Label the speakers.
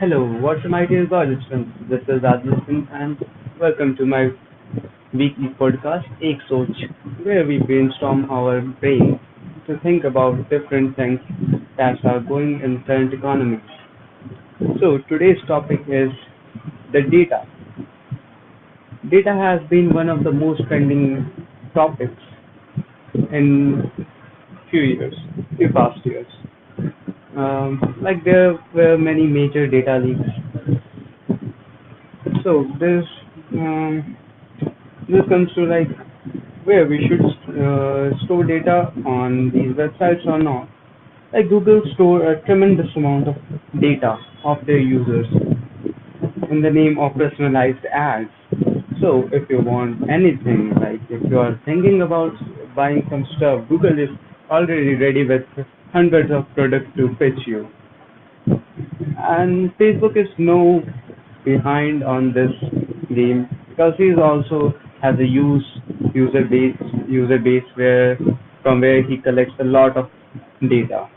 Speaker 1: Hello, what's up, my dear college friends? This is Adilson and welcome to my weekly podcast, Ek Soch, where we brainstorm our brains to think about different things that are going in current economy. So today's topic is the data. Data has been one of the most trending topics in few years, few past years. Um, like there were many major data leaks. So this um, this comes to like where we should uh, store data on these websites or not. Like Google store a tremendous amount of data of their users in the name of personalized ads. So if you want anything, like if you are thinking about buying some stuff, Google is already ready with hundreds of products to pitch you. And Facebook is no behind on this game because he also has a use user base user base where from where he collects a lot of data.